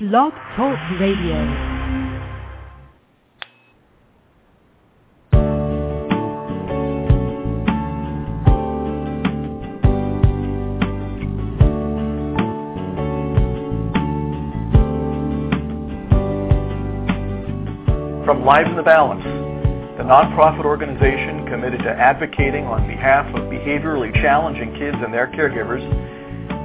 Blog Talk Radio. From Lives in the Balance, the nonprofit organization committed to advocating on behalf of behaviorally challenging kids and their caregivers,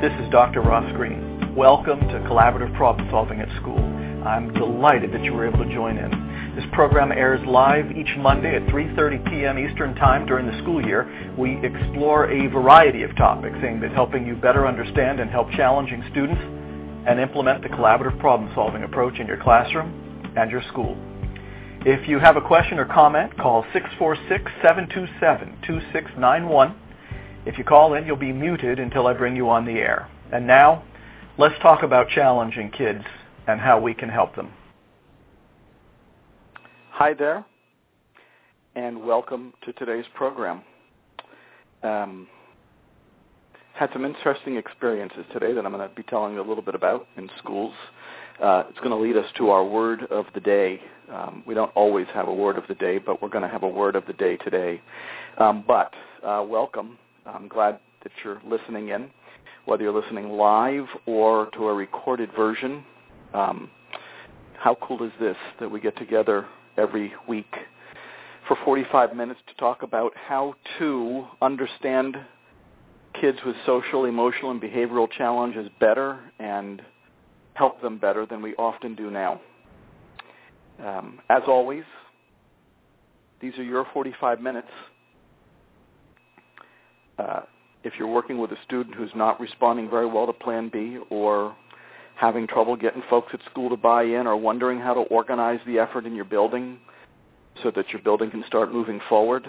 this is Dr. Ross Greene. Welcome to Collaborative Problem Solving at School. I'm delighted that you were able to join in. This program airs live each Monday at 3.30 p.m. Eastern Time during the school year. We explore a variety of topics aimed at helping you better understand and help challenging students and implement the collaborative problem-solving approach in your classroom and your school. If you have a question or comment, call 646-727-2691. If you call in, you'll be muted until I bring you on the air. And now, let's talk about challenging kids and how we can help them. Hi there, and welcome to today's program. Um, had some interesting experiences today that I'm going to be telling you a little bit about in schools. Uh, it's going to lead us to our word of the day. Um, we don't always have a word of the day, but we're going to have a word of the day today. Um, but uh, welcome. I'm glad that you're listening in, whether you're listening live or to a recorded version. Um, how cool is this that we get together every week for 45 minutes to talk about how to understand kids with social, emotional, and behavioral challenges better and help them better than we often do now. Um, as always, these are your 45 minutes. Uh, if you're working with a student who's not responding very well to Plan B or having trouble getting folks at school to buy in or wondering how to organize the effort in your building so that your building can start moving forward,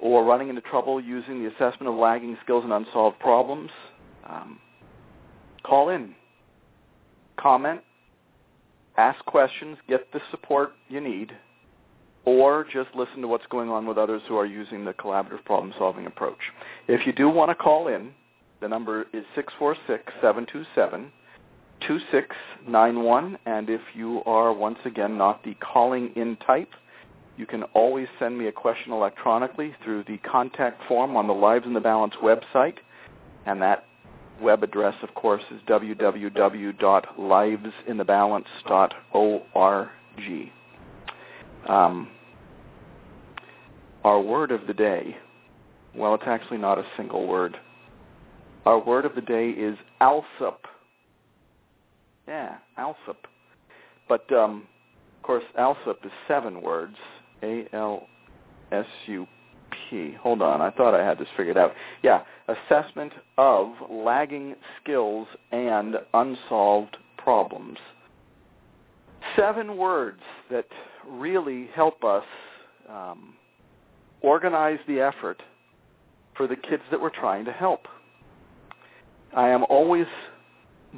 or running into trouble using the assessment of lagging skills and unsolved problems, um, call in, comment, ask questions, get the support you need, or just listen to what's going on with others who are using the collaborative problem-solving approach. If you do want to call in, the number is 646-727-2691, and if you are, once again, not the calling in type, you can always send me a question electronically through the contact form on the Lives in the Balance website, and that web address, of course, is www.livesinthebalance.org. Um, our word of the day, well, it's actually not a single word. Our word of the day is ALSUP. Yeah, ALSUP. But, um, of course, ALSUP is seven words, A-L-S-U-P. Hold on, I thought I had this figured out. Yeah, assessment of lagging skills and unsolved problems. Seven words that really help us um, organize the effort for the kids that we're trying to help. I am always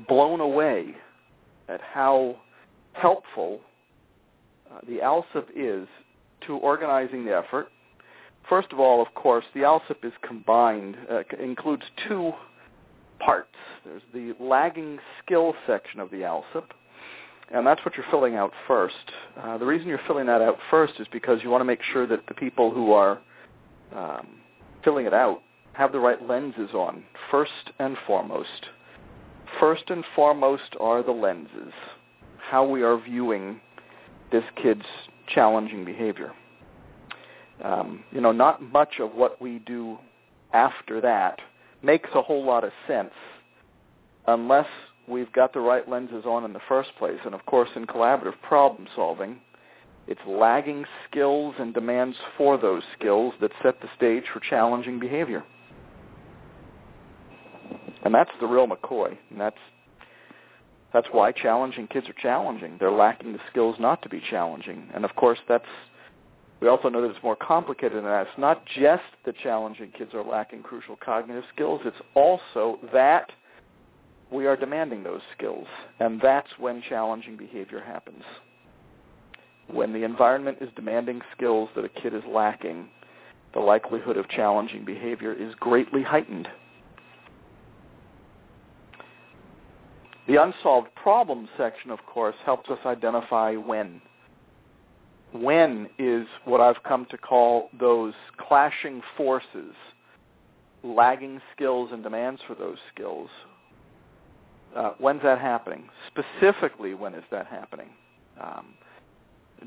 blown away at how helpful uh, the ALSUP is to organizing the effort. First of all, of course, the ALSUP is combined, uh, includes two parts. There's the lagging skill section of the ALSUP, and that's what you're filling out first. Uh, the reason you're filling that out first is because you want to make sure that the people who are um, filling it out have the right lenses on, first and foremost. First and foremost are the lenses, how we are viewing this kid's challenging behavior. Um, you know, not much of what we do after that makes a whole lot of sense unless we've got the right lenses on in the first place. And of course, in collaborative problem solving, it's lagging skills and demands for those skills that set the stage for challenging behavior. And that's the real McCoy. And that's that's why challenging kids are challenging. They're lacking the skills not to be challenging. And of course, that's we also know that it's more complicated than that. It's not just that challenging kids are lacking crucial cognitive skills. It's also that we are demanding those skills. And that's when challenging behavior happens. When the environment is demanding skills that a kid is lacking, the likelihood of challenging behavior is greatly heightened. The unsolved problems section, of course, helps us identify when. When is what I've come to call those clashing forces, lagging skills and demands for those skills. Uh, when's that happening? Specifically, when is that happening? Um,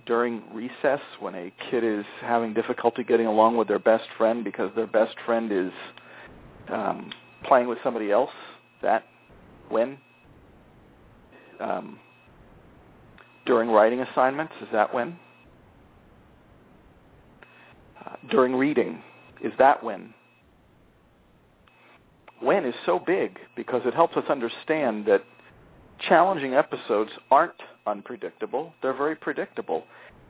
during recess, when a kid is having difficulty getting along with their best friend because their best friend is um, playing with somebody else. That when? Um, during writing assignments, is that when? Uh, during reading, is that when? When is so big because it helps us understand that challenging episodes aren't unpredictable. They're very predictable.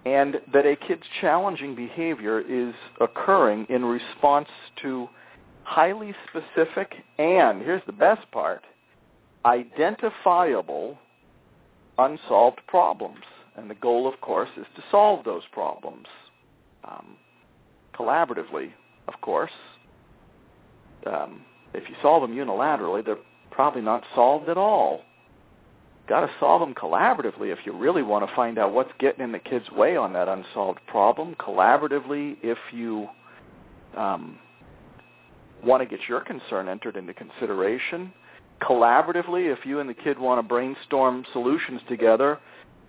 And that a kid's challenging behavior is occurring in response to highly specific and, here's the best part, identifiable unsolved problems. And the goal, of course, is to solve those problems um, collaboratively, of course. Um, if you solve them unilaterally, they're probably not solved at all. Got to solve them collaboratively if you really want to find out what's getting in the kid's way on that unsolved problem. Collaboratively, if you um, want to get your concern entered into consideration. Collaboratively, if you and the kid want to brainstorm solutions together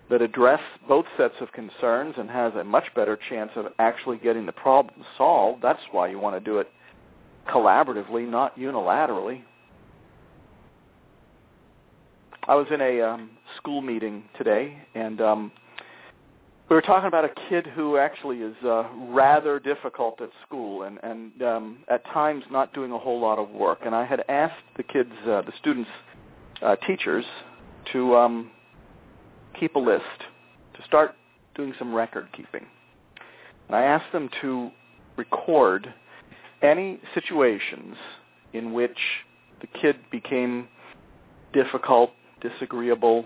that address both sets of concerns and has a much better chance of actually getting the problem solved, that's why you want to do it collaboratively, not unilaterally. I was in a um, school meeting today, and um, we were talking about a kid who actually is uh, rather difficult at school and, and um, at times not doing a whole lot of work. And I had asked the kids, uh, the students, uh, teachers, to um, keep a list, to start doing some record keeping. And I asked them to record any situations in which the kid became difficult, disagreeable,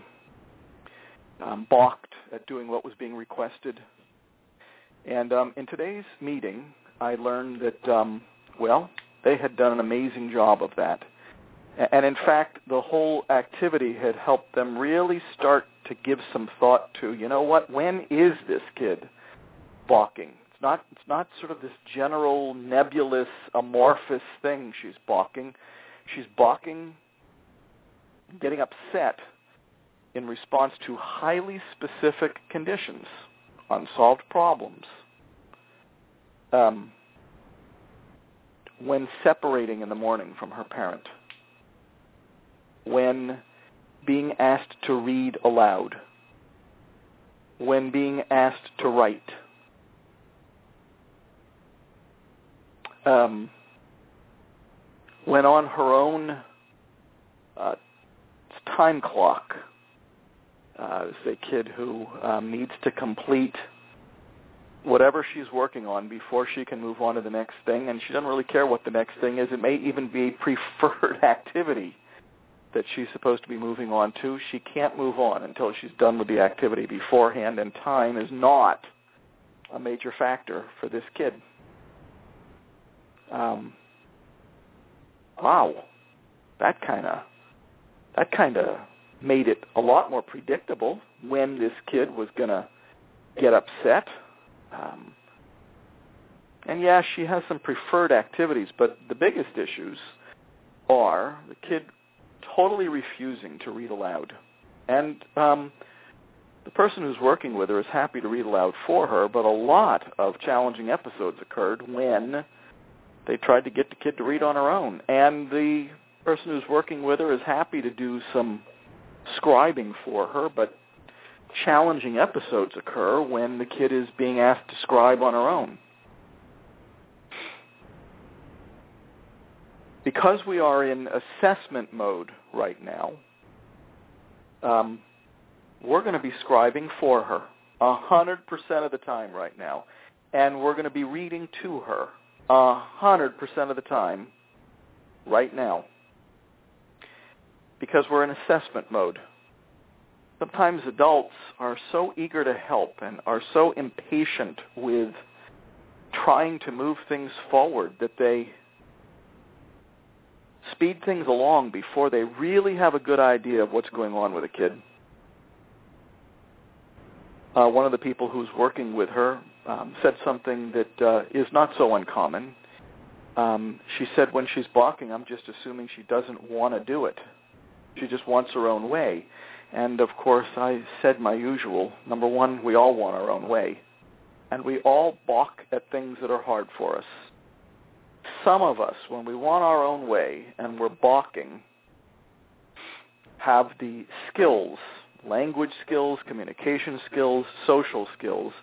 um, balked at doing what was being requested. And um, in today's meeting, I learned that, um, well, they had done an amazing job of that. And in fact, the whole activity had helped them really start to give some thought to, you know what, when is this kid balking? It's not it's not sort of this general nebulous amorphous thing she's balking. She's balking getting upset in response to highly specific conditions, unsolved problems. Um, when separating in the morning from her parent, when being asked to read aloud, when being asked to write, um, when on her own uh, time clock uh, is a kid who um, needs to complete whatever she's working on before she can move on to the next thing, and she doesn't really care what the next thing is. It may even be a preferred activity that she's supposed to be moving on to. She can't move on until she's done with the activity beforehand, and time is not a major factor for this kid. Um, wow, that kind of that kind of made it a lot more predictable when this kid was going to get upset. Um, and yeah, she has some preferred activities, but the biggest issues are the kid totally refusing to read aloud. And um, the person who's working with her is happy to read aloud for her, but a lot of challenging episodes occurred when they tried to get the kid to read on her own. And the person who's working with her is happy to do some scribing for her, but challenging episodes occur when the kid is being asked to scribe on her own. Because we are in assessment mode right now, um, we're going to be scribing for her a hundred percent of the time right now, and we're going to be reading to her a hundred percent of the time right now because we're in assessment mode. Sometimes adults are so eager to help and are so impatient with trying to move things forward that they speed things along before they really have a good idea of what's going on with a kid. Uh, one of the people who's working with her um, said something that uh, is not so uncommon. Um, she said, when she's balking, I'm just assuming she doesn't want to do it. She just wants her own way. And of course, I said my usual. Number one, we all want our own way. And we all balk at things that are hard for us. Some of us, when we want our own way and we're balking, have the skills, language skills, communication skills, social skills,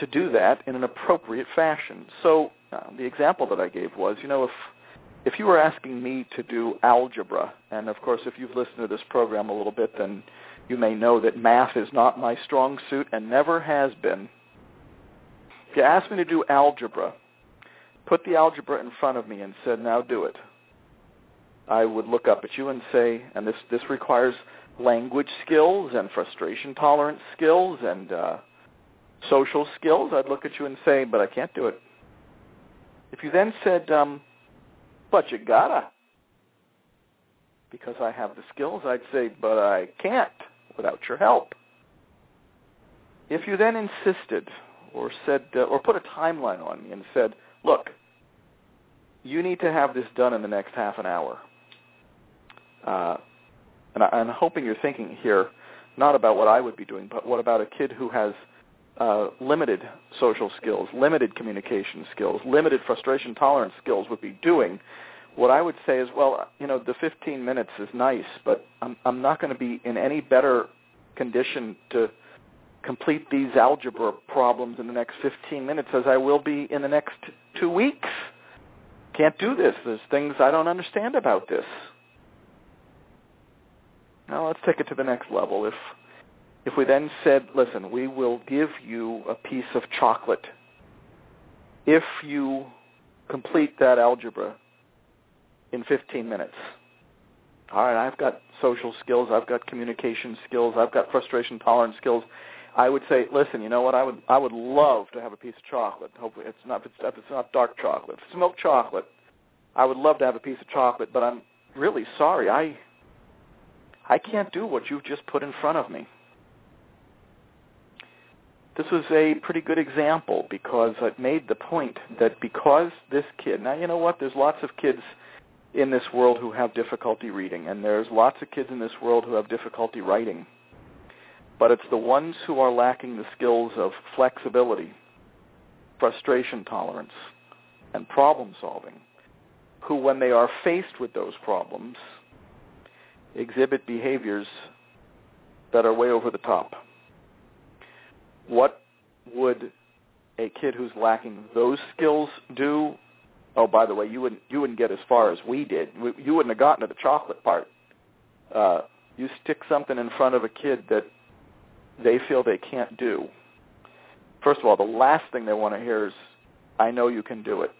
to do that in an appropriate fashion. So uh, the example that I gave was, you know, if if you were asking me to do algebra, and of course if you've listened to this program a little bit, then you may know that math is not my strong suit and never has been. If you asked me to do algebra, put the algebra in front of me and said, now do it, I would look up at you and say, and this, this requires language skills and frustration tolerance skills and uh, social skills. I'd look at you and say, but I can't do it. If you then said, um, but you gotta, because I have the skills, I'd say, but I can't without your help. If you then insisted or said, uh, or put a timeline on me and said, look, you need to have this done in the next half an hour. Uh, and I, I'm hoping you're thinking here not about what I would be doing, but what about a kid who has uh, limited social skills, limited communication skills, limited frustration tolerance skills would be doing, what I would say is, well, you know, the 15 minutes is nice, but I'm, I'm not going to be in any better condition to complete these algebra problems in the next 15 minutes as I will be in the next two weeks. Can't do this. There's things I don't understand about this. Now let's take it to the next level. If if we then said, listen, we will give you a piece of chocolate if you complete that algebra in 15 minutes. All right, I've got social skills, I've got communication skills, I've got frustration tolerance skills. I would say, listen, you know what? I would I would love to have a piece of chocolate. Hopefully, it's not if it's, if it's not dark chocolate, if it's milk chocolate. I would love to have a piece of chocolate, but I'm really sorry. I I can't do what you've just put in front of me this was a pretty good example because it made the point that because this kid, now you know what, there's lots of kids in this world who have difficulty reading, and there's lots of kids in this world who have difficulty writing. But it's the ones who are lacking the skills of flexibility, frustration tolerance, and problem solving, who when they are faced with those problems, exhibit behaviors that are way over the top what would a kid who's lacking those skills do? Oh, by the way, you wouldn't you wouldn't get as far as we did. You wouldn't have gotten to the chocolate part. Uh, you stick something in front of a kid that they feel they can't do. First of all, the last thing they want to hear is, "I know you can do it."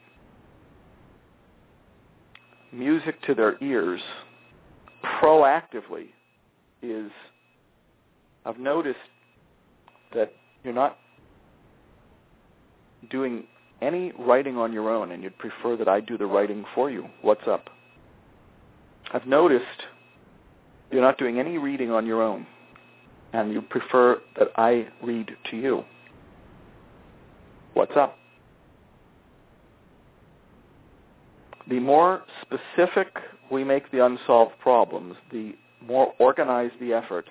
Music to their ears, proactively, is. I've noticed that you're not doing any writing on your own and you'd prefer that I do the writing for you, what's up? I've noticed you're not doing any reading on your own and you prefer that I read to you. What's up? The more specific we make the unsolved problems, the more organized the effort,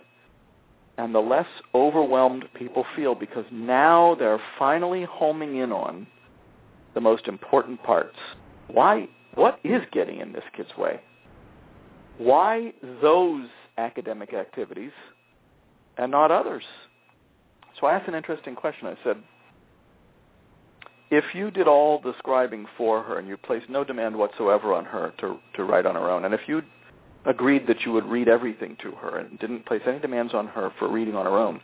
and the less overwhelmed people feel because now they're finally homing in on the most important parts. Why? What is getting in this kid's way? Why those academic activities and not others? So I asked an interesting question. I said, if you did all the scribing for her and you placed no demand whatsoever on her to, to write on her own, and if you agreed that you would read everything to her and didn't place any demands on her for reading on her own,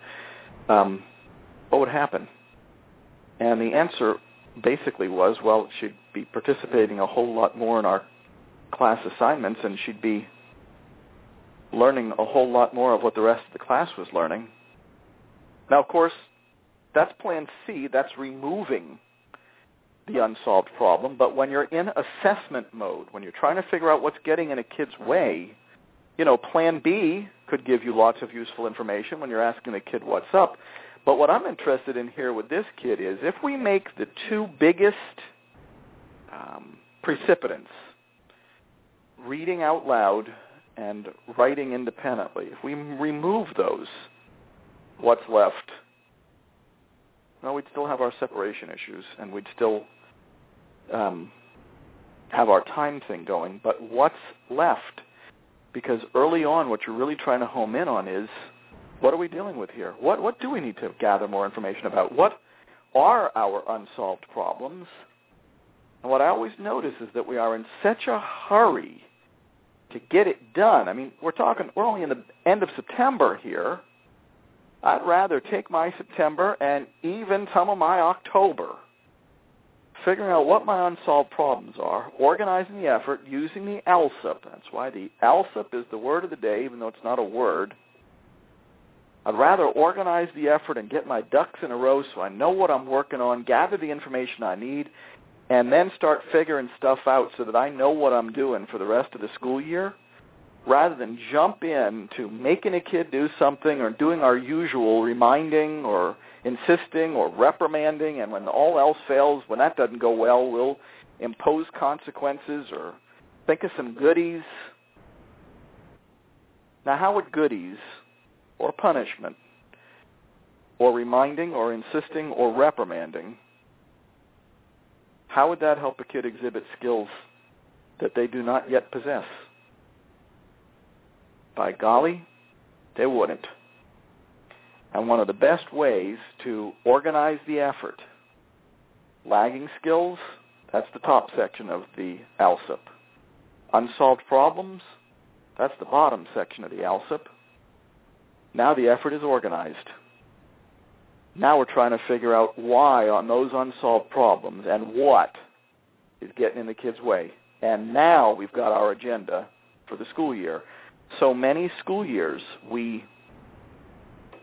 um, what would happen? And the answer basically was, well, she'd be participating a whole lot more in our class assignments and she'd be learning a whole lot more of what the rest of the class was learning. Now, of course, that's plan C. That's removing the unsolved problem, but when you're in assessment mode, when you're trying to figure out what's getting in a kid's way, you know, plan B could give you lots of useful information when you're asking the kid what's up. But what I'm interested in here with this kid is if we make the two biggest um, precipitants, reading out loud and writing independently, if we remove those, what's left? Well, we'd still have our separation issues, and we'd still um, have our time thing going. But what's left? Because early on, what you're really trying to home in on is what are we dealing with here? What what do we need to gather more information about? What are our unsolved problems? And what I always notice is that we are in such a hurry to get it done. I mean, we're talking we're only in the end of September here. I'd rather take my September and even some of my October figuring out what my unsolved problems are, organizing the effort using the ALSUP. That's why the ALSUP is the word of the day, even though it's not a word. I'd rather organize the effort and get my ducks in a row so I know what I'm working on, gather the information I need, and then start figuring stuff out so that I know what I'm doing for the rest of the school year rather than jump in to making a kid do something or doing our usual reminding or insisting or reprimanding and when all else fails, when that doesn't go well, we'll impose consequences or think of some goodies. Now how would goodies or punishment or reminding or insisting or reprimanding how would that help a kid exhibit skills that they do not yet possess? By golly, they wouldn't. And one of the best ways to organize the effort, lagging skills, that's the top section of the ALSUP. Unsolved problems, that's the bottom section of the ALSUP. Now the effort is organized. Now we're trying to figure out why on those unsolved problems and what is getting in the kid's way. And now we've got our agenda for the school year. So many school years we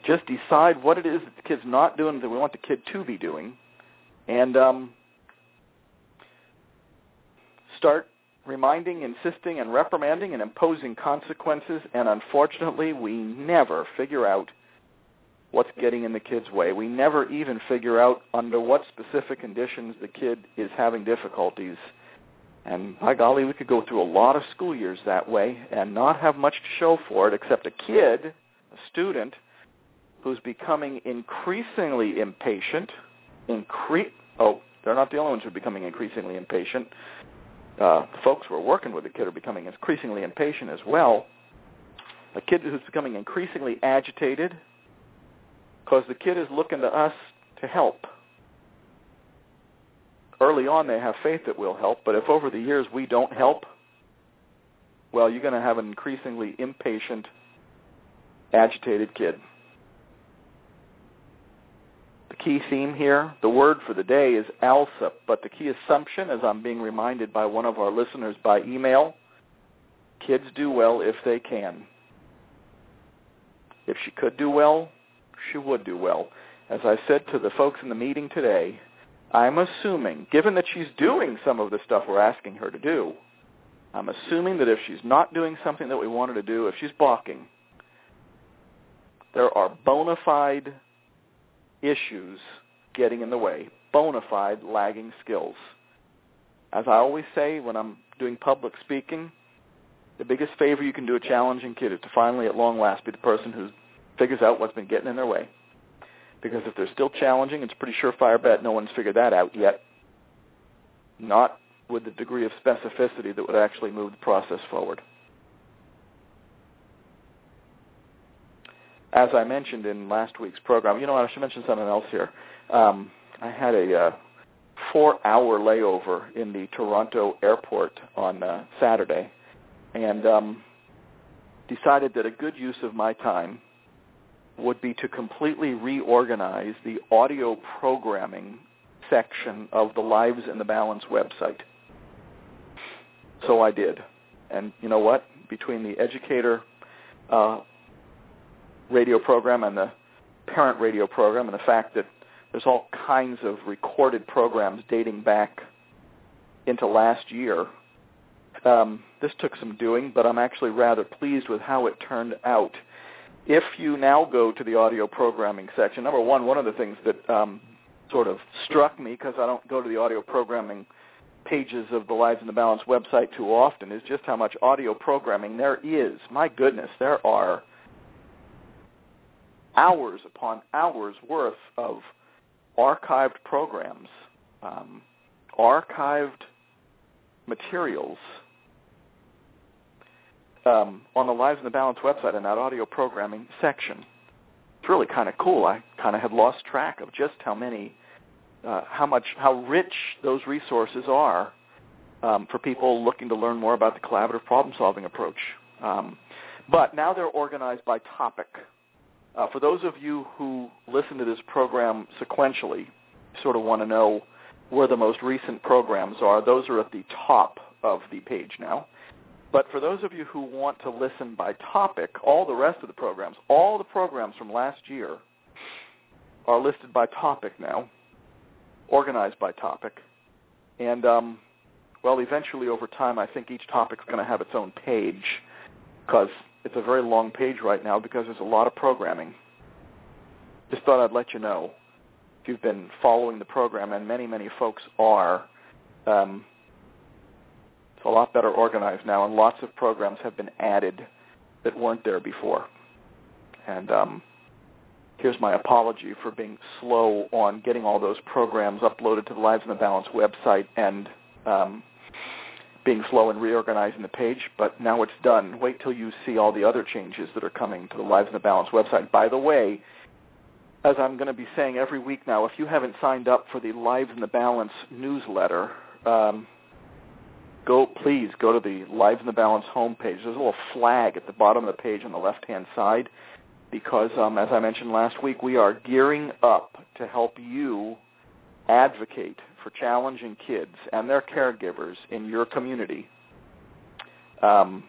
just decide what it is that the kid's not doing that we want the kid to be doing and um, start reminding, insisting, and reprimanding and imposing consequences. And unfortunately, we never figure out what's getting in the kid's way. We never even figure out under what specific conditions the kid is having difficulties. And by golly, we could go through a lot of school years that way and not have much to show for it except a kid, a student, who's becoming increasingly impatient. Incre- oh, they're not the only ones who are becoming increasingly impatient. Uh, folks who are working with the kid are becoming increasingly impatient as well. A kid who's becoming increasingly agitated, because the kid is looking to us to help. Early on, they have faith that we'll help, but if over the years we don't help, well, you're going to have an increasingly impatient, agitated kid. Key theme here, the word for the day is ALSUP, but the key assumption, as I'm being reminded by one of our listeners by email, kids do well if they can. If she could do well, she would do well. As I said to the folks in the meeting today, I'm assuming, given that she's doing some of the stuff we're asking her to do, I'm assuming that if she's not doing something that we want her to do, if she's balking, there are bona fide issues getting in the way, bona fide lagging skills. As I always say when I'm doing public speaking, the biggest favor you can do a challenging kid is to finally, at long last, be the person who figures out what's been getting in their way. Because if they're still challenging, it's a pretty surefire bet no one's figured that out yet. Not with the degree of specificity that would actually move the process forward. As I mentioned in last week's program, you know I should mention something else here. Um, I had a uh, four-hour layover in the Toronto airport on uh, Saturday, and um, decided that a good use of my time would be to completely reorganize the audio programming section of the Lives in the Balance website. So I did. And you know what? Between the educator uh, radio program and the parent radio program and the fact that there's all kinds of recorded programs dating back into last year. Um, this took some doing, but I'm actually rather pleased with how it turned out. If you now go to the audio programming section, number one, one of the things that um, sort of struck me because I don't go to the audio programming pages of the Lives in the Balance website too often is just how much audio programming there is. My goodness, there are hours upon hours worth of archived programs, um, archived materials um, on the Lives in the Balance website in that audio programming section. It's really kind of cool. I kind of had lost track of just how many, uh, how much, how rich those resources are um, for people looking to learn more about the collaborative problem-solving approach. Um, but now they're organized by topic. Uh, for those of you who listen to this program sequentially, sort of want to know where the most recent programs are, those are at the top of the page now. But for those of you who want to listen by topic, all the rest of the programs, all the programs from last year are listed by topic now, organized by topic. And, um, well, eventually over time, I think each topic is going to have its own page because it's a very long page right now because there's a lot of programming. Just thought I'd let you know if you've been following the program, and many, many folks are. Um, it's a lot better organized now, and lots of programs have been added that weren't there before. And um, here's my apology for being slow on getting all those programs uploaded to the Lives in the Balance website and um, being slow in reorganizing the page, but now it's done. Wait till you see all the other changes that are coming to the Lives in the Balance website. By the way, as I'm going to be saying every week now, if you haven't signed up for the Lives in the Balance newsletter, um, go please go to the Lives in the Balance homepage. There's a little flag at the bottom of the page on the left-hand side because, um, as I mentioned last week, we are gearing up to help you advocate for challenging kids and their caregivers in your community. Um,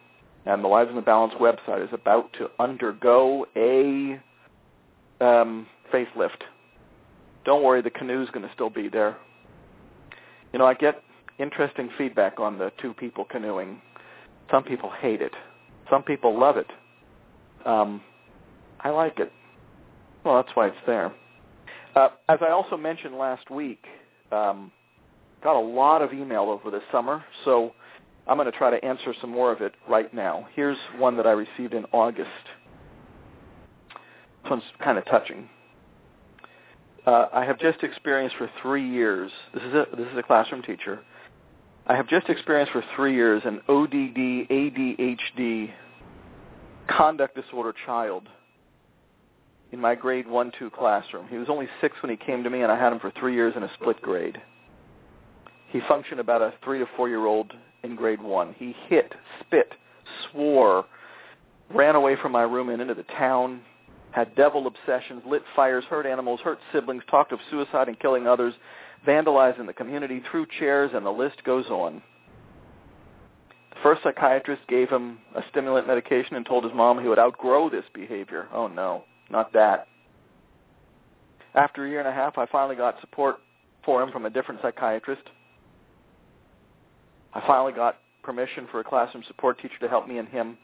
and the Lives in the Balance website is about to undergo a um, facelift. Don't worry, the canoe's going to still be there. You know, I get interesting feedback on the two people canoeing. Some people hate it. Some people love it. Um, I like it. Well, that's why it's there. Uh, as I also mentioned last week, um, got a lot of email over the summer, so I'm going to try to answer some more of it right now. Here's one that I received in August. This one's kind of touching. Uh, I have just experienced for three years. This is a this is a classroom teacher. I have just experienced for three years an ODD ADHD conduct disorder child in my grade 1-2 classroom. He was only six when he came to me, and I had him for three years in a split grade. He functioned about a three to four-year-old in grade 1. He hit, spit, swore, ran away from my room and into the town, had devil obsessions, lit fires, hurt animals, hurt siblings, talked of suicide and killing others, vandalized in the community, threw chairs, and the list goes on. The first psychiatrist gave him a stimulant medication and told his mom he would outgrow this behavior. Oh no not that. After a year and a half, I finally got support for him from a different psychiatrist. I finally got permission for a classroom support teacher to help me and him.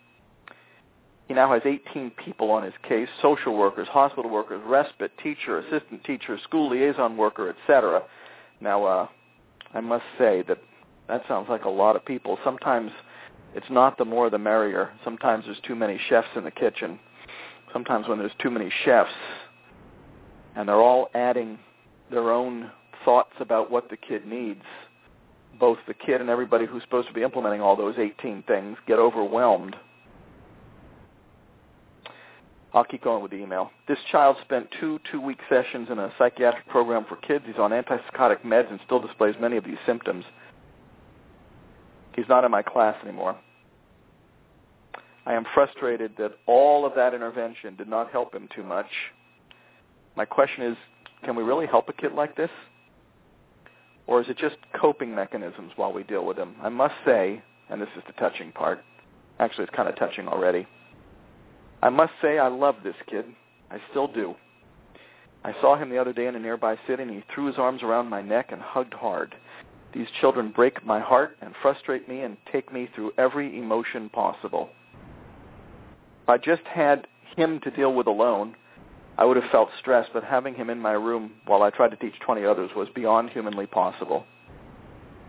He now has 18 people on his case, social workers, hospital workers, respite, teacher, assistant teacher, school liaison worker, etc. Now, uh, I must say that that sounds like a lot of people. Sometimes it's not the more the merrier. Sometimes there's too many chefs in the kitchen sometimes when there's too many chefs and they're all adding their own thoughts about what the kid needs, both the kid and everybody who's supposed to be implementing all those 18 things get overwhelmed. I'll keep going with the email. This child spent two two-week sessions in a psychiatric program for kids. He's on antipsychotic meds and still displays many of these symptoms. He's not in my class anymore. I am frustrated that all of that intervention did not help him too much. My question is, can we really help a kid like this? Or is it just coping mechanisms while we deal with him? I must say, and this is the touching part, actually it's kind of touching already, I must say I love this kid. I still do. I saw him the other day in a nearby city, and he threw his arms around my neck and hugged hard. These children break my heart and frustrate me and take me through every emotion possible. I just had him to deal with alone, I would have felt stressed, but having him in my room while I tried to teach 20 others was beyond humanly possible.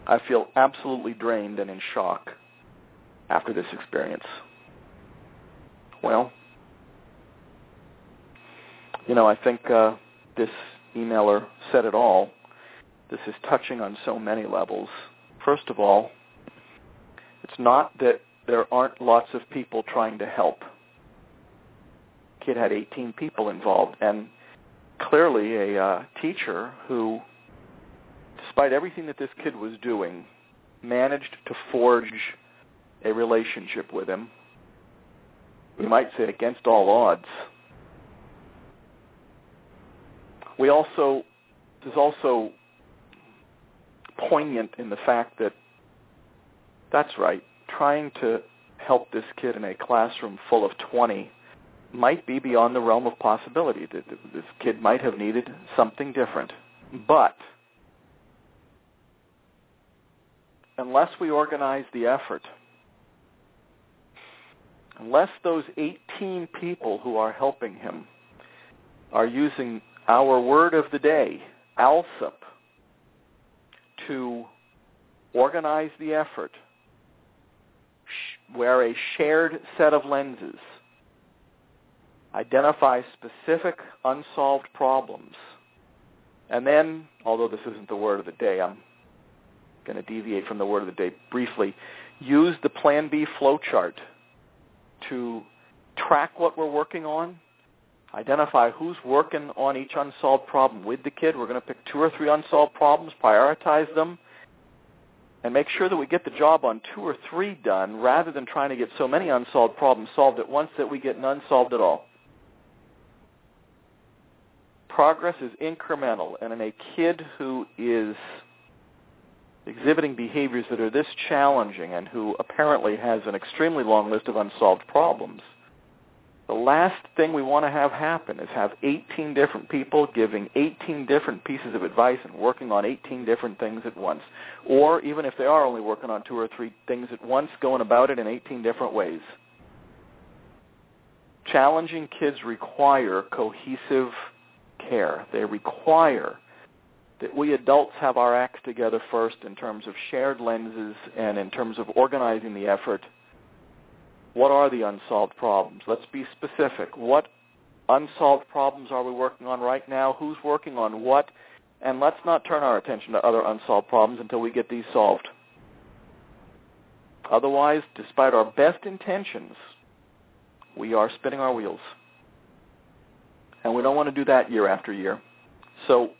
I feel absolutely drained and in shock after this experience. Well, you know, I think uh, this emailer said it all. This is touching on so many levels. First of all, it's not that there aren't lots of people trying to help. Kid had 18 people involved, and clearly a uh, teacher who, despite everything that this kid was doing, managed to forge a relationship with him. We might say against all odds we also is also poignant in the fact that that's right. Trying to help this kid in a classroom full of 20 might be beyond the realm of possibility. This kid might have needed something different. But unless we organize the effort, unless those 18 people who are helping him are using our word of the day, ALSUP, to organize the effort, wear a shared set of lenses, identify specific unsolved problems, and then, although this isn't the word of the day, I'm going to deviate from the word of the day briefly, use the Plan B flowchart to track what we're working on identify who's working on each unsolved problem with the kid. We're going to pick two or three unsolved problems, prioritize them, and make sure that we get the job on two or three done rather than trying to get so many unsolved problems solved at once that we get none solved at all. Progress is incremental, and in a kid who is exhibiting behaviors that are this challenging and who apparently has an extremely long list of unsolved problems, the last thing we want to have happen is have 18 different people giving 18 different pieces of advice and working on 18 different things at once. Or even if they are only working on two or three things at once, going about it in 18 different ways. Challenging kids require cohesive care. They require that we adults have our acts together first in terms of shared lenses and in terms of organizing the effort what are the unsolved problems? Let's be specific. What unsolved problems are we working on right now? Who's working on what? And let's not turn our attention to other unsolved problems until we get these solved. Otherwise, despite our best intentions, we are spinning our wheels. And we don't want to do that year after year. So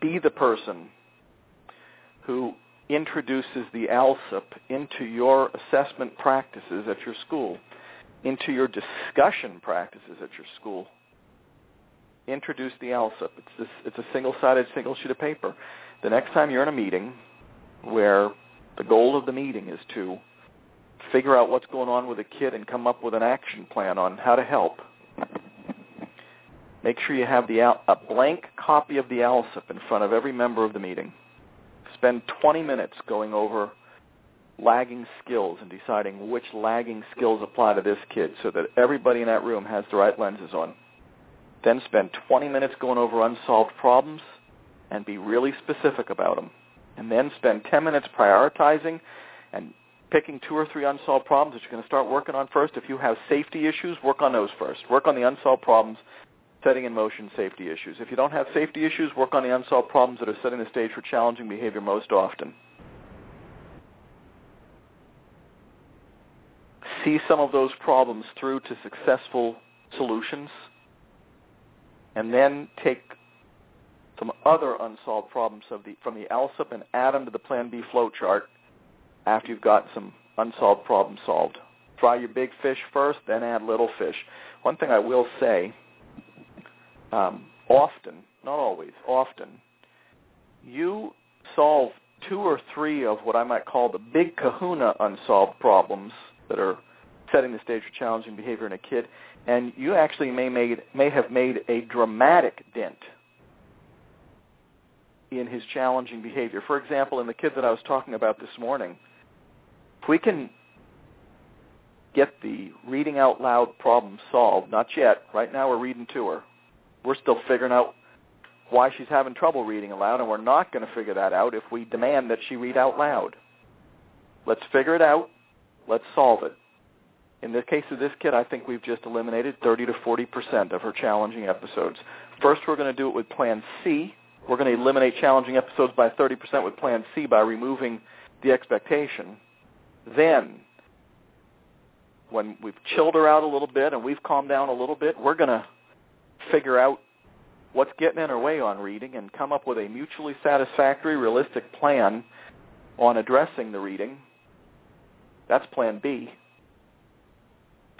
be the person who introduces the ALSUP into your assessment practices at your school, into your discussion practices at your school. Introduce the ALSUP. It's, this, it's a single-sided, single sheet of paper. The next time you're in a meeting where the goal of the meeting is to figure out what's going on with a kid and come up with an action plan on how to help, make sure you have the a blank copy of the ALSUP in front of every member of the meeting spend 20 minutes going over lagging skills and deciding which lagging skills apply to this kid so that everybody in that room has the right lenses on. Then spend 20 minutes going over unsolved problems and be really specific about them. And then spend 10 minutes prioritizing and picking two or three unsolved problems that you're going to start working on first. If you have safety issues, work on those first. Work on the unsolved problems setting in motion safety issues. If you don't have safety issues, work on the unsolved problems that are setting the stage for challenging behavior most often. See some of those problems through to successful solutions, and then take some other unsolved problems the, from the ALSUP and add them to the Plan B flowchart after you've got some unsolved problems solved. Fry your big fish first, then add little fish. One thing I will say um, often, not always, often, you solve two or three of what I might call the big kahuna unsolved problems that are setting the stage for challenging behavior in a kid, and you actually may made may have made a dramatic dent in his challenging behavior. For example, in the kid that I was talking about this morning, if we can get the reading out loud problem solved, not yet. Right now we're reading to her. We're still figuring out why she's having trouble reading aloud, and we're not going to figure that out if we demand that she read out loud. Let's figure it out. Let's solve it. In the case of this kid, I think we've just eliminated 30 to 40 percent of her challenging episodes. First, we're going to do it with Plan C, we're going to eliminate challenging episodes by 30% with Plan C by removing the expectation. Then, when we've chilled her out a little bit and we've calmed down a little bit, we're going to figure out what's getting in her way on reading and come up with a mutually satisfactory, realistic plan on addressing the reading. That's Plan B.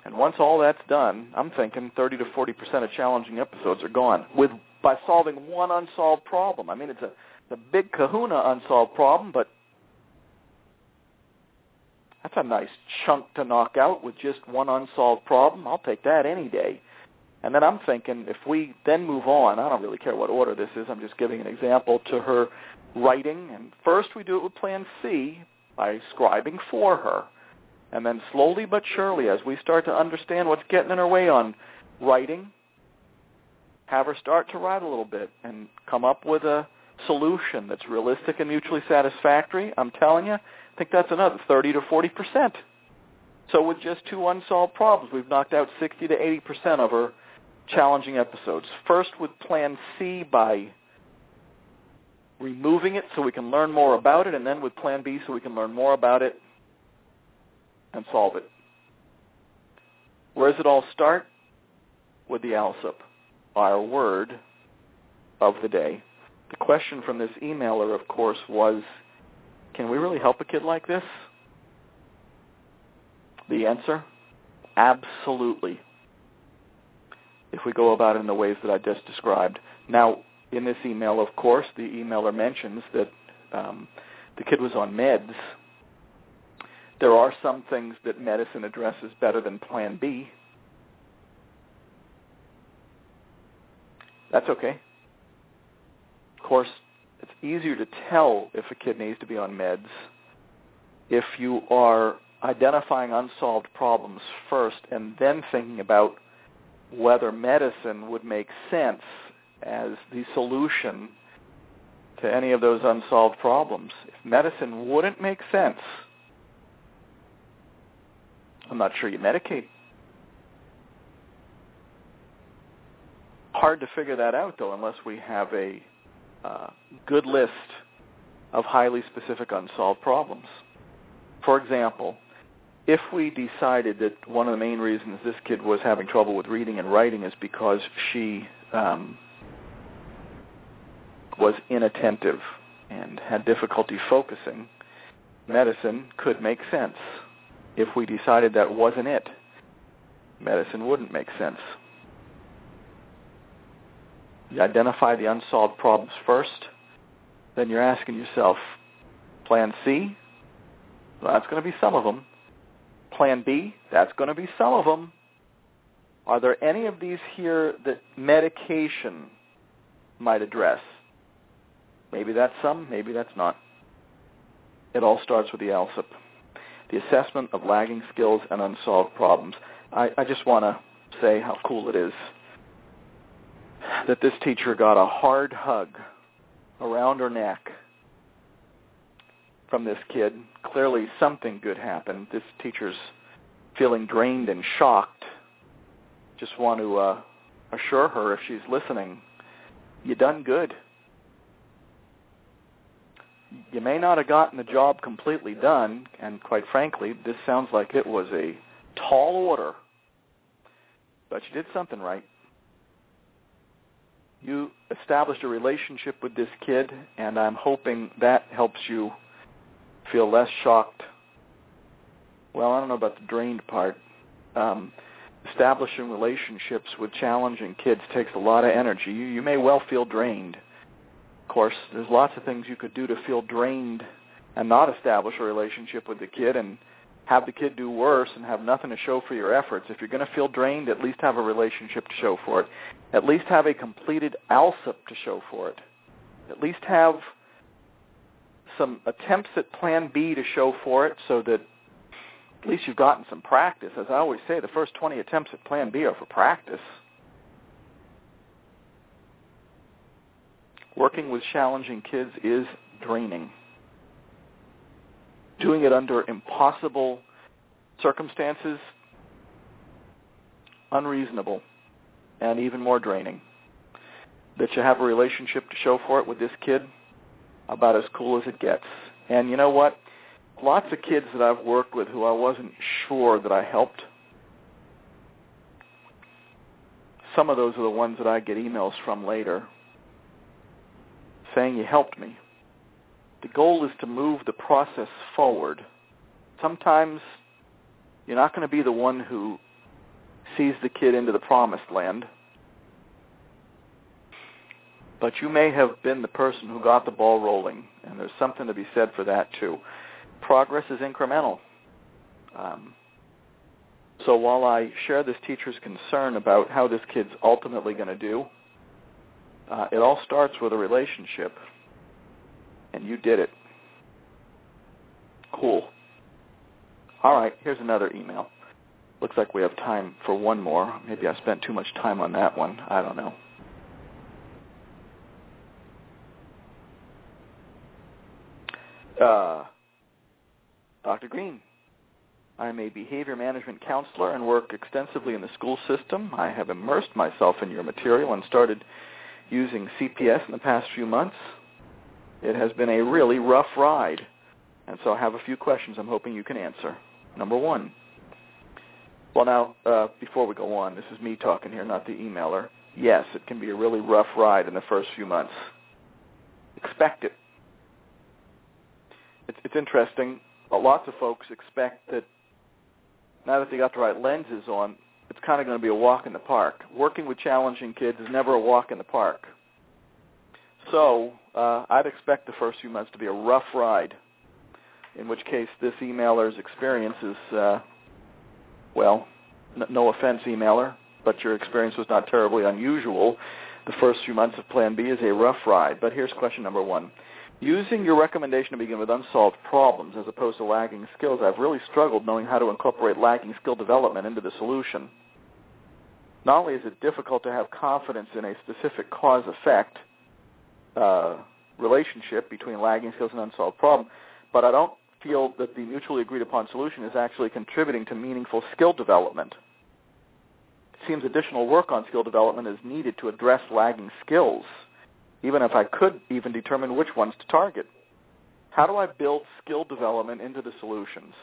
And once all that's done, I'm thinking 30 to 40% of challenging episodes are gone with by solving one unsolved problem. I mean, it's a, it's a big kahuna unsolved problem, but that's a nice chunk to knock out with just one unsolved problem. I'll take that any day. And then I'm thinking if we then move on, I don't really care what order this is, I'm just giving an example to her writing. And first we do it with Plan C by scribing for her. And then slowly but surely, as we start to understand what's getting in her way on writing, have her start to write a little bit and come up with a solution that's realistic and mutually satisfactory, I'm telling you, I think that's another 30 to 40%. So with just two unsolved problems, we've knocked out 60 to 80% of our challenging episodes. First with Plan C by removing it so we can learn more about it, and then with Plan B so we can learn more about it and solve it. Where does it all start? With the ALSUP our word of the day. The question from this emailer, of course, was, can we really help a kid like this? The answer, absolutely, if we go about it in the ways that I just described. Now, in this email, of course, the emailer mentions that um, the kid was on meds. There are some things that medicine addresses better than Plan B. That's okay. Of course, easier to tell if a kid needs to be on meds if you are identifying unsolved problems first and then thinking about whether medicine would make sense as the solution to any of those unsolved problems. If medicine wouldn't make sense, I'm not sure you medicate. hard to figure that out, though, unless we have a good list of highly specific unsolved problems. For example, if we decided that one of the main reasons this kid was having trouble with reading and writing is because she um, was inattentive and had difficulty focusing, medicine could make sense. If we decided that wasn't it, medicine wouldn't make sense. You identify the unsolved problems first. Then you're asking yourself, Plan C? Well, that's going to be some of them. Plan B? That's going to be some of them. Are there any of these here that medication might address? Maybe that's some, maybe that's not. It all starts with the ALSUP, the assessment of lagging skills and unsolved problems. I, I just want to say how cool it is that this teacher got a hard hug around her neck from this kid. Clearly something good happened. This teacher's feeling drained and shocked. Just want to uh, assure her if she's listening, you done good. You may not have gotten the job completely done, and quite frankly, this sounds like it was a tall order, but you did something right you established a relationship with this kid, and I'm hoping that helps you feel less shocked. Well, I don't know about the drained part. Um, establishing relationships with challenging kids takes a lot of energy. You, you may well feel drained. Of course, there's lots of things you could do to feel drained and not establish a relationship with the kid, and have the kid do worse and have nothing to show for your efforts. If you're going to feel drained, at least have a relationship to show for it. At least have a completed ALSUP to show for it. At least have some attempts at Plan B to show for it so that at least you've gotten some practice. As I always say, the first 20 attempts at Plan B are for practice. Working with challenging kids is draining. Doing it under impossible circumstances, unreasonable, and even more draining. That you have a relationship to show for it with this kid, about as cool as it gets. And you know what? Lots of kids that I've worked with who I wasn't sure that I helped, some of those are the ones that I get emails from later saying you helped me. The goal is to move the process forward. Sometimes you're not going to be the one who sees the kid into the promised land, but you may have been the person who got the ball rolling, and there's something to be said for that too. Progress is incremental. Um, so while I share this teacher's concern about how this kid's ultimately going to do, uh, it all starts with a relationship, and you did it. Cool. All right, here's another email. Looks like we have time for one more. Maybe I spent too much time on that one. I don't know. Uh, Dr. Greene, I'm a behavior management counselor and work extensively in the school system. I have immersed myself in your material and started using CPS in the past few months. It has been a really rough ride. And so I have a few questions I'm hoping you can answer. Number one. Well, now, uh, before we go on, this is me talking here, not the emailer. Yes, it can be a really rough ride in the first few months. Expect it. It's, it's interesting. Lots of folks expect that now that they got the right lenses on, it's kind of going to be a walk in the park. Working with challenging kids is never a walk in the park. So uh, I'd expect the first few months to be a rough ride, in which case this emailer's experience is, uh, well, n- no offense, emailer, but your experience was not terribly unusual. The first few months of Plan B is a rough ride. But here's question number one. Using your recommendation to begin with unsolved problems as opposed to lagging skills, I've really struggled knowing how to incorporate lagging skill development into the solution. Not only is it difficult to have confidence in a specific cause-effect uh, relationship between lagging skills and unsolved problem, but I don't feel that the mutually agreed upon solution is actually contributing to meaningful skill development. It seems additional work on skill development is needed to address lagging skills even if I could even determine which ones to target. How do I build skill development into the solutions?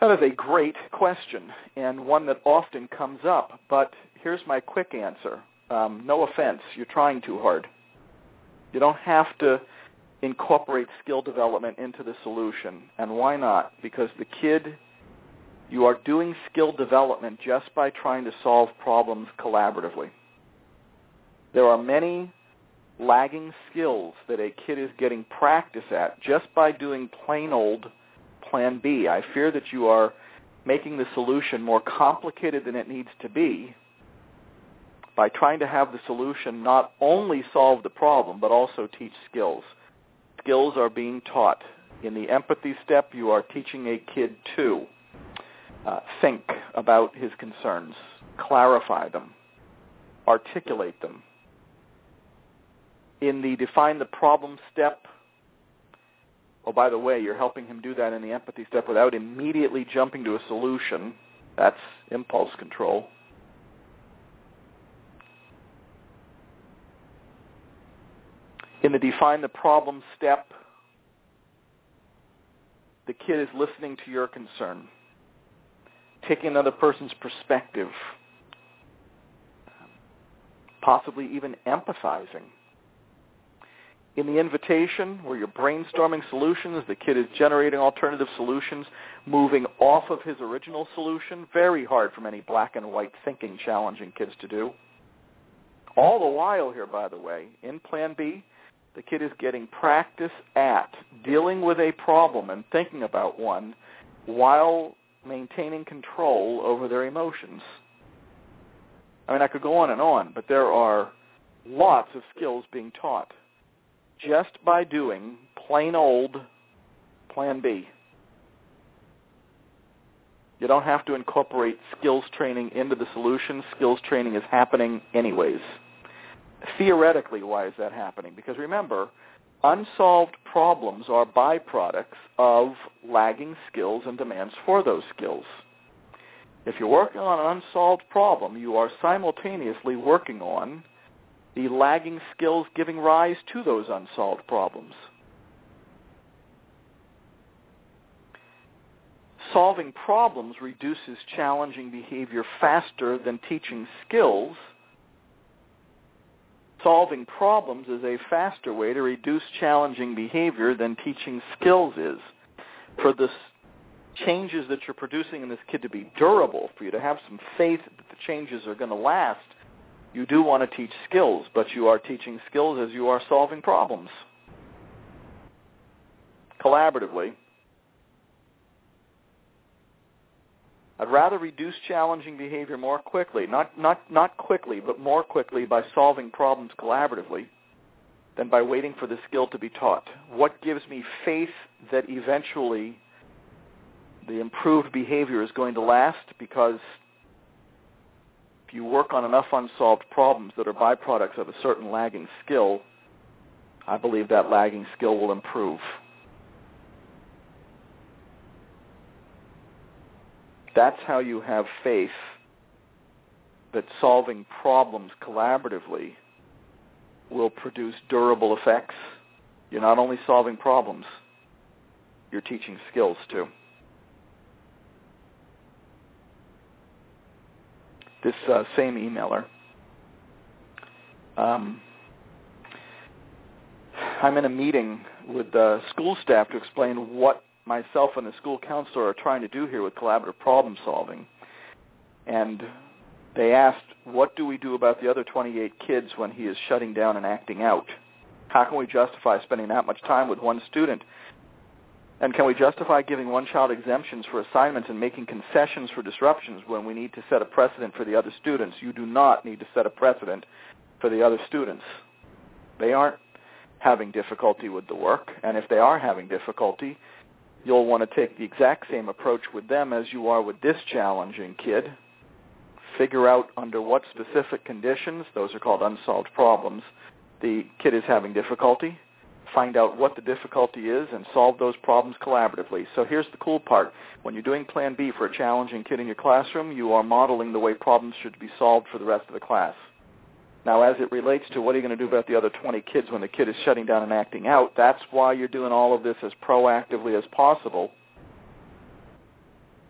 That is a great question and one that often comes up, but here's my quick answer. Um, no offense, you're trying too hard. You don't have to incorporate skill development into the solution. And why not? Because the kid, you are doing skill development just by trying to solve problems collaboratively. There are many lagging skills that a kid is getting practice at just by doing plain old plan B. I fear that you are making the solution more complicated than it needs to be by trying to have the solution not only solve the problem but also teach skills. Skills are being taught. In the empathy step, you are teaching a kid to uh, think about his concerns, clarify them, articulate them, in the define the problem step, oh, by the way, you're helping him do that in the empathy step without immediately jumping to a solution. That's impulse control. The define the problem step, the kid is listening to your concern, taking another person's perspective, possibly even empathizing in the invitation where you're brainstorming solutions, the kid is generating alternative solutions, moving off of his original solution. Very hard for many black and white thinking challenging kids to do. All the while here, by the way, in Plan B, The kid is getting practice at dealing with a problem and thinking about one while maintaining control over their emotions. I mean, I could go on and on, but there are lots of skills being taught just by doing plain old Plan B. You don't have to incorporate skills training into the solution. Skills training is happening anyways. Theoretically, why is that happening? Because remember, unsolved problems are byproducts of lagging skills and demands for those skills. If you're working on an unsolved problem, you are simultaneously working on the lagging skills giving rise to those unsolved problems. Solving problems reduces challenging behavior faster than teaching skills. Solving problems is a faster way to reduce challenging behavior than teaching skills is. For the changes that you're producing in this kid to be durable, for you to have some faith that the changes are going to last, you do want to teach skills, but you are teaching skills as you are solving problems collaboratively. I'd rather reduce challenging behavior more quickly, not, not, not quickly, but more quickly by solving problems collaboratively than by waiting for the skill to be taught. What gives me faith that eventually the improved behavior is going to last? Because if you work on enough unsolved problems that are byproducts of a certain lagging skill, I believe that lagging skill will improve. That's how you have faith that solving problems collaboratively will produce durable effects. You're not only solving problems, you're teaching skills too. This uh, same emailer, um, I'm in a meeting with school staff to explain what myself and the school counselor are trying to do here with collaborative problem solving. And they asked, what do we do about the other 28 kids when he is shutting down and acting out? How can we justify spending that much time with one student? And can we justify giving one child exemptions for assignments and making concessions for disruptions when we need to set a precedent for the other students? You do not need to set a precedent for the other students. They aren't having difficulty with the work, and if they are having difficulty, you'll want to take the exact same approach with them as you are with this challenging kid. Figure out under what specific conditions, those are called unsolved problems, the kid is having difficulty. Find out what the difficulty is and solve those problems collaboratively. So here's the cool part. When you're doing Plan B for a challenging kid in your classroom, you are modeling the way problems should be solved for the rest of the class. Now, as it relates to what are you going to do about the other 20 kids when the kid is shutting down and acting out, that's why you're doing all of this as proactively as possible.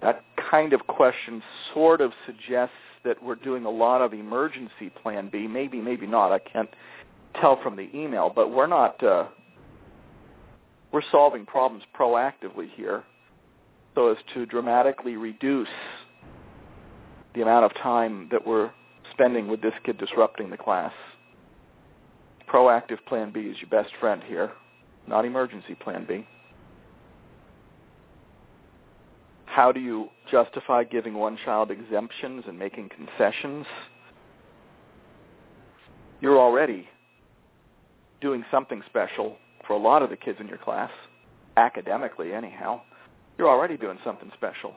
That kind of question sort of suggests that we're doing a lot of emergency plan B. Maybe, maybe not. I can't tell from the email, but we're not. Uh, we're solving problems proactively here, so as to dramatically reduce the amount of time that we're spending with this kid disrupting the class. Proactive plan B is your best friend here, not emergency plan B. How do you justify giving one child exemptions and making concessions? You're already doing something special for a lot of the kids in your class, academically anyhow. You're already doing something special.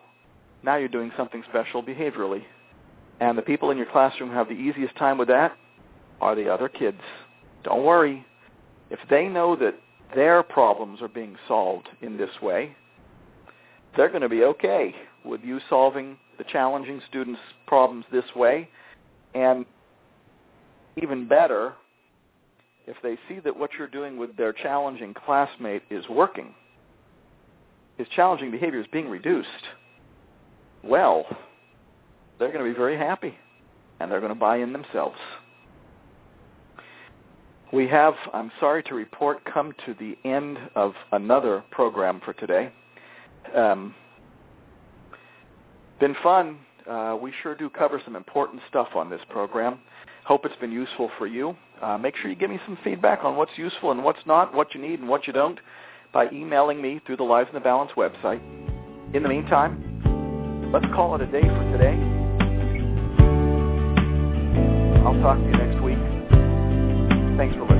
Now you're doing something special behaviorally. And the people in your classroom have the easiest time with that are the other kids. Don't worry. If they know that their problems are being solved in this way, they're going to be okay with you solving the challenging students' problems this way. And even better, if they see that what you're doing with their challenging classmate is working, his challenging behavior is being reduced, well, they're going to be very happy, and they're going to buy in themselves. We have, I'm sorry to report, come to the end of another program for today. Um, been fun. Uh, we sure do cover some important stuff on this program. Hope it's been useful for you. Uh, make sure you give me some feedback on what's useful and what's not, what you need and what you don't, by emailing me through the Lives in the Balance website. In the meantime, let's call it a day for today. I'll talk to you next week. Thanks for listening.